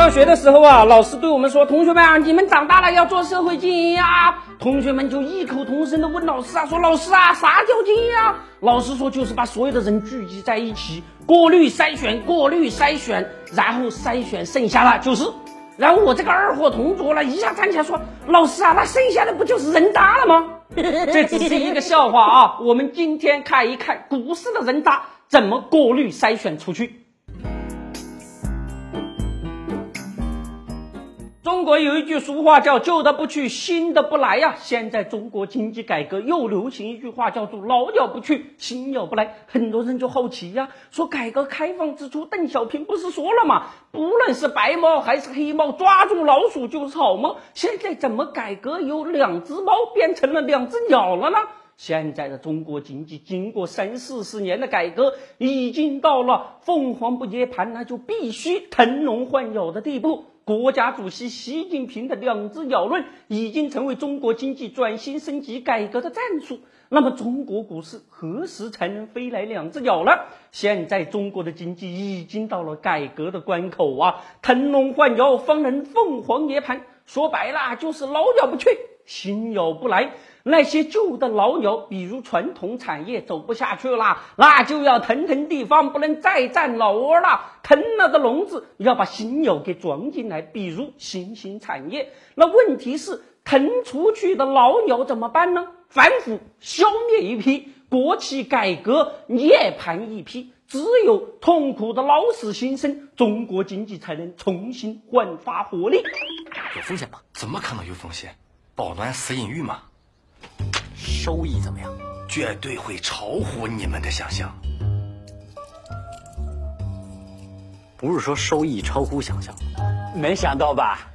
上学的时候啊，老师对我们说：“同学们啊，你们长大了要做社会精英呀。”同学们就异口同声的问老师啊：“说老师啊，啥叫精英啊？”老师说：“就是把所有的人聚集在一起，过滤筛选，过滤筛选，然后筛选剩下的就是。”然后我这个二货同桌呢一下站起来说：“老师啊，那剩下的不就是人渣了吗？” 这只是一个笑话啊！我们今天看一看股市的人渣怎么过滤筛选出去。中国有一句俗话叫“旧的不去，新的不来”呀。现在中国经济改革又流行一句话叫做“老鸟不去，新鸟不来”。很多人就好奇呀，说改革开放之初，邓小平不是说了吗？不论是白猫还是黑猫，抓住老鼠就是好猫。现在怎么改革由两只猫变成了两只鸟了呢？现在的中国经济经过三四十年的改革，已经到了凤凰不涅盘，那就必须腾笼换鸟的地步。国家主席习近平的“两只鸟论”已经成为中国经济转型升级改革的战术。那么，中国股市何时才能飞来两只鸟呢？现在，中国的经济已经到了改革的关口啊！腾笼换鸟方能凤凰涅槃。说白了，就是老鸟不去，新鸟不来。那些旧的老鸟，比如传统产业走不下去了，那就要腾腾地方，不能再占老窝了。腾了的笼子要把新鸟给装进来，比如新兴产业。那问题是，腾出去的老鸟怎么办呢？反腐消灭一批，国企改革涅槃一批。只有痛苦的老死新生，中国经济才能重新焕发活力。有风险吗？怎么可能有风险？保暖私隐欲嘛。收益怎么样？绝对会超乎你们的想象。不是说收益超乎想象，没想到吧？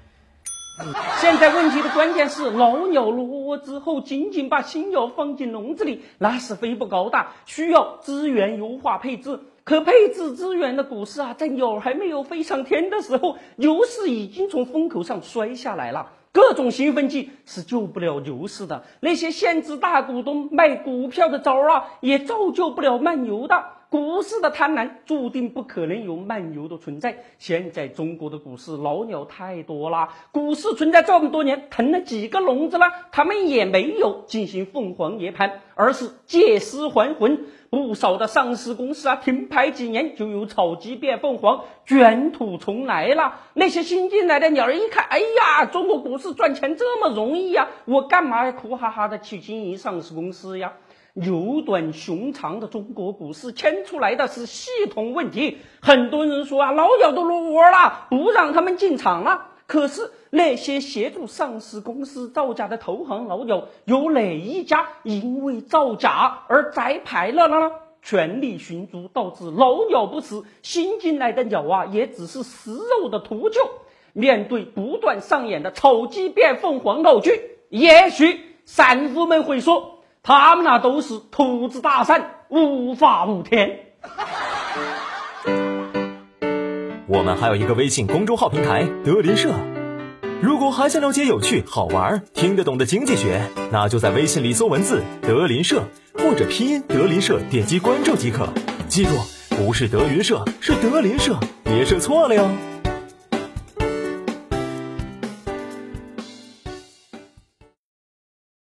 现在问题的关键是，老鸟落窝之后，仅仅把新鸟放进笼子里，那是飞不高大，需要资源优化配置。可配置资源的股市啊，在鸟还没有飞上天的时候，牛市已经从风口上摔下来了。各种兴奋剂是救不了牛市的，那些限制大股东卖股票的招啊，也造就不了卖牛的。股市的贪婪注定不可能有慢牛的存在。现在中国的股市老鸟太多了，股市存在这么多年，腾了几个笼子了？他们也没有进行凤凰涅槃，而是借尸还魂。不少的上市公司啊，停牌几年就有炒鸡变凤凰，卷土重来了。那些新进来的鸟儿一看，哎呀，中国股市赚钱这么容易呀，我干嘛要苦哈哈的去经营上市公司呀？牛短熊长的中国股市牵出来的是系统问题。很多人说啊，老鸟都落窝了，不让他们进场了。可是那些协助上市公司造假的投行老鸟，有哪一家因为造假而摘牌了呢？权力寻租导致老鸟不死，新进来的鸟啊，也只是食肉的秃鹫。面对不断上演的炒鸡变凤凰闹剧，也许散户们会说。他们那都是兔子大善，无法无天。我们还有一个微信公众号平台德林社，如果还想了解有趣、好玩、听得懂的经济学，那就在微信里搜文字“德林社”或者拼音“德林社”，点击关注即可。记住，不是德云社，是德林社，别设错了哟。